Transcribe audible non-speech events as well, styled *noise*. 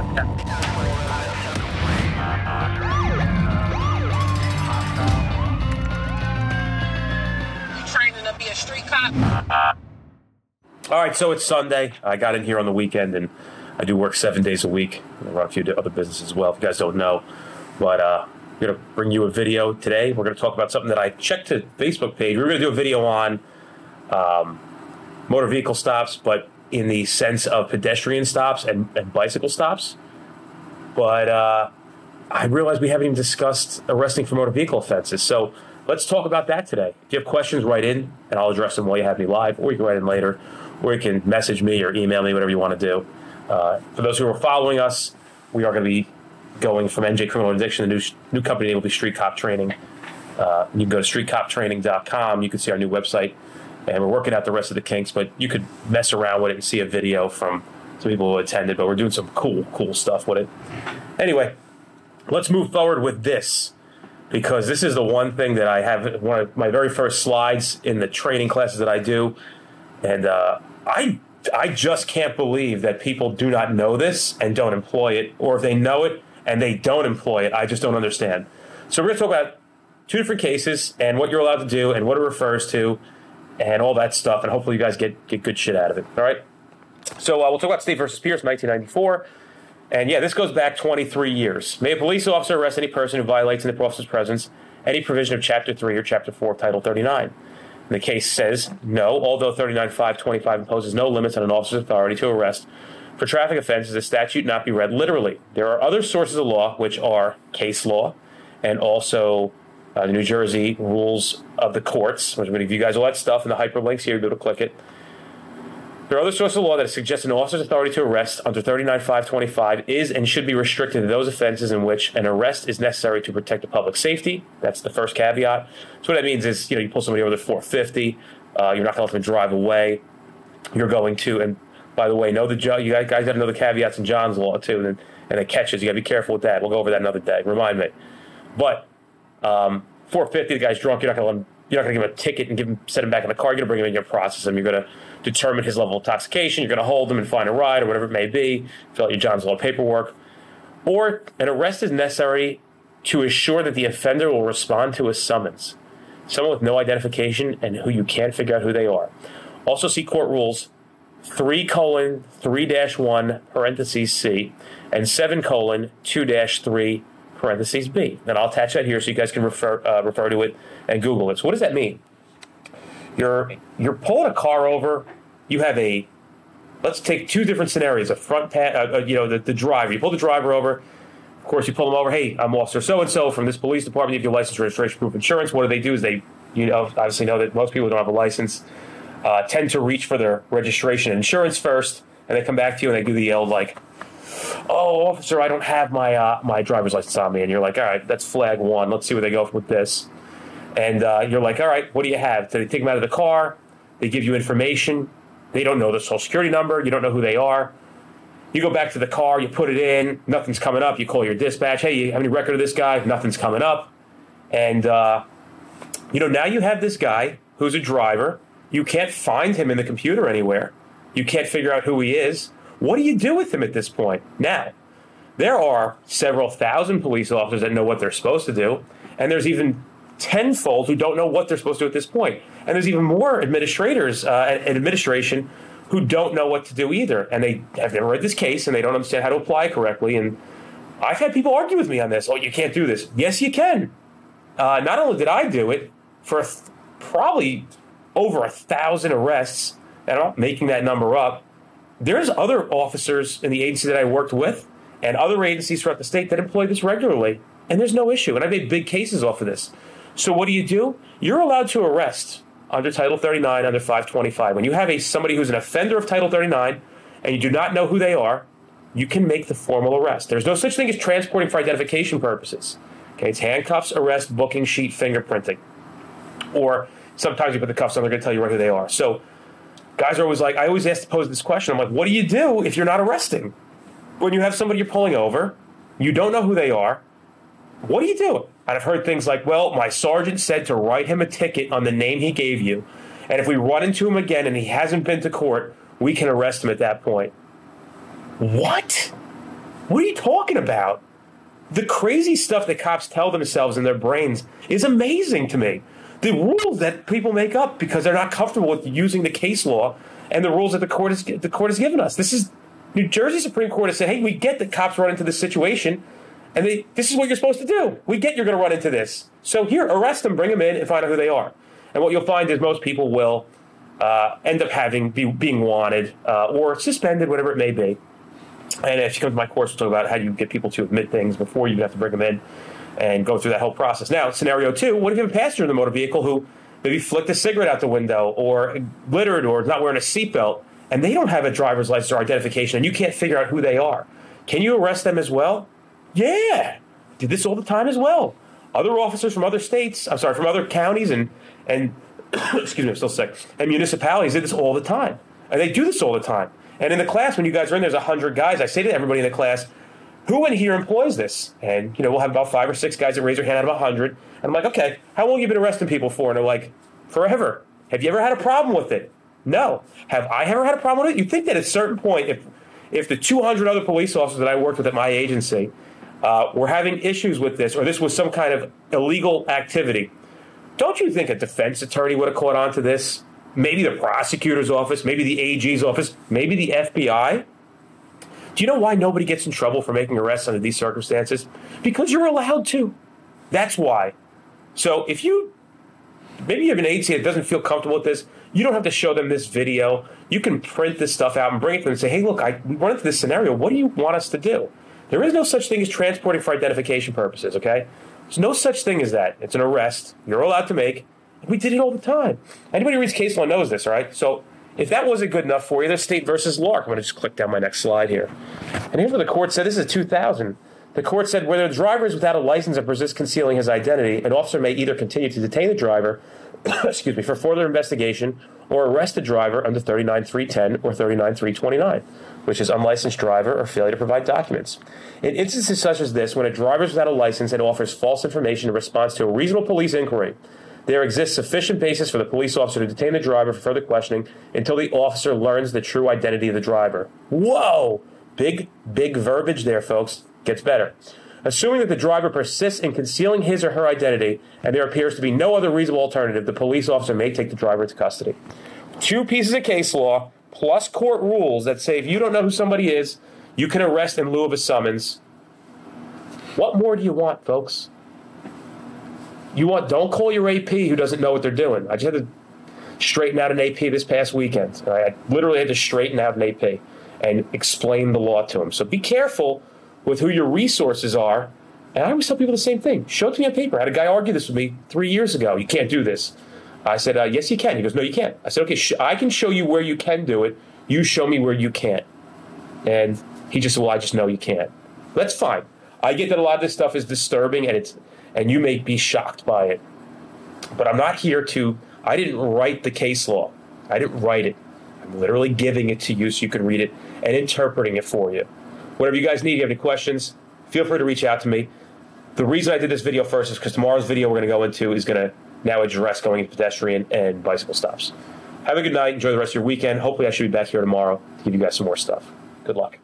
To? All right, so it's Sunday. I got in here on the weekend, and I do work seven days a week. I run a few other businesses as well. If you guys don't know, but uh, I'm gonna bring you a video today. We're gonna talk about something that I checked the Facebook page. We are gonna do a video on um, motor vehicle stops, but in the sense of pedestrian stops and, and bicycle stops. But uh, I realize we haven't even discussed arresting for motor vehicle offenses. So let's talk about that today. If you have questions, write in and I'll address them while you have me live, or you can write in later, or you can message me or email me, whatever you want to do. Uh, for those who are following us, we are going to be going from NJ Criminal Interdiction, the new, new company name will be Street Cop Training. Uh, you can go to streetcoptraining.com. You can see our new website, and we're working out the rest of the kinks. But you could mess around with it and see a video from some people who attended. But we're doing some cool, cool stuff with it. Anyway, let's move forward with this because this is the one thing that I have one of my very first slides in the training classes that I do, and uh, I I just can't believe that people do not know this and don't employ it, or if they know it and they don't employ it, I just don't understand. So we're going to talk about two different cases and what you're allowed to do and what it refers to, and all that stuff, and hopefully you guys get get good shit out of it. All right. So uh, we'll talk about State versus Pierce, 1994. And yeah, this goes back 23 years. May a police officer arrest any person who violates in the officer's presence any provision of Chapter 3 or Chapter 4 of Title 39. And the case says no, although 39.525 imposes no limits on an officer's authority to arrest for traffic offenses, the statute not be read literally. There are other sources of law, which are case law and also uh, the New Jersey rules of the courts, which I'm going to give you guys all that stuff in the hyperlinks here. You'll able to click it. There are other sources of law that suggest an officer's authority to arrest under 39.525 is and should be restricted to those offenses in which an arrest is necessary to protect the public safety. That's the first caveat. So what that means is, you know, you pull somebody over the 450, uh, you're not going to let them drive away. You're going to, and by the way, know the ju- you guys got to know the caveats in John's law too, and and the catches. You got to be careful with that. We'll go over that another day. Remind me. But um, 450, the guy's drunk. You're not going to. You're not going to give him a ticket and give him set him back in the car. You're going to bring him in. To process him. You're going to determine his level of intoxication. You're going to hold him and find a ride or whatever it may be. Fill out your John's law paperwork. Or an arrest is necessary to assure that the offender will respond to a summons. Someone with no identification and who you can't figure out who they are. Also, see court rules 3 colon 3 dash 1 parentheses C and 7 colon 2 dash 3 parentheses B. And I'll attach that here so you guys can refer uh, refer to it and Google it. So what does that mean? You're you're pulling a car over. You have a let's take two different scenarios. A front pa- uh, uh, you know the, the driver. You pull the driver over. Of course, you pull them over. Hey, I'm Officer So and So from this police department. You have your license, registration, proof, insurance. What do they do? Is they you know obviously know that most people don't have a license uh, tend to reach for their registration insurance first, and they come back to you and they do the old like, "Oh, officer, I don't have my uh, my driver's license on me," and you're like, "All right, that's flag one. Let's see where they go with this." And uh, you're like, "All right, what do you have?" So they take them out of the car. They give you information. They don't know the social security number. You don't know who they are. You go back to the car. You put it in. Nothing's coming up. You call your dispatch. Hey, you have any record of this guy? Nothing's coming up. And uh, you know now you have this guy who's a driver. You can't find him in the computer anywhere. You can't figure out who he is. What do you do with them at this point? Now, there are several thousand police officers that know what they're supposed to do, and there's even tenfold who don't know what they're supposed to do at this point. And there's even more administrators uh, and administration who don't know what to do either, and they have never read this case and they don't understand how to apply correctly. And I've had people argue with me on this. Oh, you can't do this. Yes, you can. Uh, not only did I do it for th- probably over a thousand arrests, and I'm making that number up. There's other officers in the agency that I worked with and other agencies throughout the state that employ this regularly, and there's no issue. And I made big cases off of this. So what do you do? You're allowed to arrest under Title 39, under 525. When you have a somebody who's an offender of Title 39 and you do not know who they are, you can make the formal arrest. There's no such thing as transporting for identification purposes. Okay, it's handcuffs, arrest, booking sheet, fingerprinting, or sometimes you put the cuffs on, they're going to tell you right who they are. So guys are always like, I always ask to pose this question. I'm like, what do you do if you're not arresting? When you have somebody you're pulling over, you don't know who they are, what do you do? And I've heard things like, well, my sergeant said to write him a ticket on the name he gave you. And if we run into him again and he hasn't been to court, we can arrest him at that point. What? What are you talking about? The crazy stuff that cops tell themselves in their brains is amazing to me. The rules that people make up because they're not comfortable with using the case law and the rules that the court has the court has given us. This is New Jersey Supreme Court has said, "Hey, we get that cops run into this situation, and they, this is what you're supposed to do. We get you're going to run into this. So here, arrest them, bring them in, and find out who they are. And what you'll find is most people will uh, end up having be, being wanted uh, or suspended, whatever it may be. And if you come to my course, we'll talk about how you get people to admit things before you have to bring them in and go through that whole process. Now, scenario two: What if you have a passenger in the motor vehicle who maybe flicked a cigarette out the window or littered or is not wearing a seatbelt, and they don't have a driver's license or identification, and you can't figure out who they are? Can you arrest them as well? Yeah, did this all the time as well. Other officers from other states, I'm sorry, from other counties and and *coughs* excuse me, I'm still sick, and municipalities did this all the time, and they do this all the time. And in the class, when you guys are in, there's hundred guys. I say to everybody in the class, who in here employs this? And you know, we'll have about five or six guys that raise their hand out of a hundred. And I'm like, okay, how long have you been arresting people for? And they're like, forever. Have you ever had a problem with it? No. Have I ever had a problem with it? You think that at a certain point, if if the 200 other police officers that I worked with at my agency uh, were having issues with this, or this was some kind of illegal activity, don't you think a defense attorney would have caught on to this? Maybe the prosecutor's office, maybe the AG's office, maybe the FBI? Do you know why nobody gets in trouble for making arrests under these circumstances? Because you're allowed to. That's why. So if you maybe you have an agency that doesn't feel comfortable with this, you don't have to show them this video. You can print this stuff out and bring it to them and say, hey, look, I we run into this scenario. What do you want us to do? There is no such thing as transporting for identification purposes, okay? There's no such thing as that. It's an arrest. You're allowed to make. We did it all the time. Anybody who reads case law knows this, all right? So if that wasn't good enough for you, there's State versus Lark. I'm going to just click down my next slide here. And here's what the court said. This is 2000. The court said whether the driver is without a license and persists concealing his identity, an officer may either continue to detain the driver, *coughs* excuse me, for further investigation or arrest the driver under 39310 or 39329, which is unlicensed driver or failure to provide documents. In instances such as this, when a driver is without a license and offers false information in response to a reasonable police inquiry, there exists sufficient basis for the police officer to detain the driver for further questioning until the officer learns the true identity of the driver. Whoa! Big, big verbiage there, folks. Gets better. Assuming that the driver persists in concealing his or her identity and there appears to be no other reasonable alternative, the police officer may take the driver into custody. Two pieces of case law plus court rules that say if you don't know who somebody is, you can arrest in lieu of a summons. What more do you want, folks? You want don't call your AP who doesn't know what they're doing. I just had to straighten out an AP this past weekend. I literally had to straighten out an AP and explain the law to them. So be careful with who your resources are. And I always tell people the same thing. Show it to me on paper. I had a guy argue this with me three years ago. You can't do this. I said, uh, yes, you can. He goes, no, you can't. I said, okay, sh- I can show you where you can do it. You show me where you can't. And he just said, well, I just know you can't. That's fine. I get that a lot of this stuff is disturbing and it's and you may be shocked by it. But I'm not here to I didn't write the case law. I didn't write it. I'm literally giving it to you so you can read it and interpreting it for you. Whatever you guys need, if you have any questions, feel free to reach out to me. The reason I did this video first is because tomorrow's video we're going to go into is going to now address going into pedestrian and bicycle stops. Have a good night. Enjoy the rest of your weekend. Hopefully, I should be back here tomorrow to give you guys some more stuff. Good luck.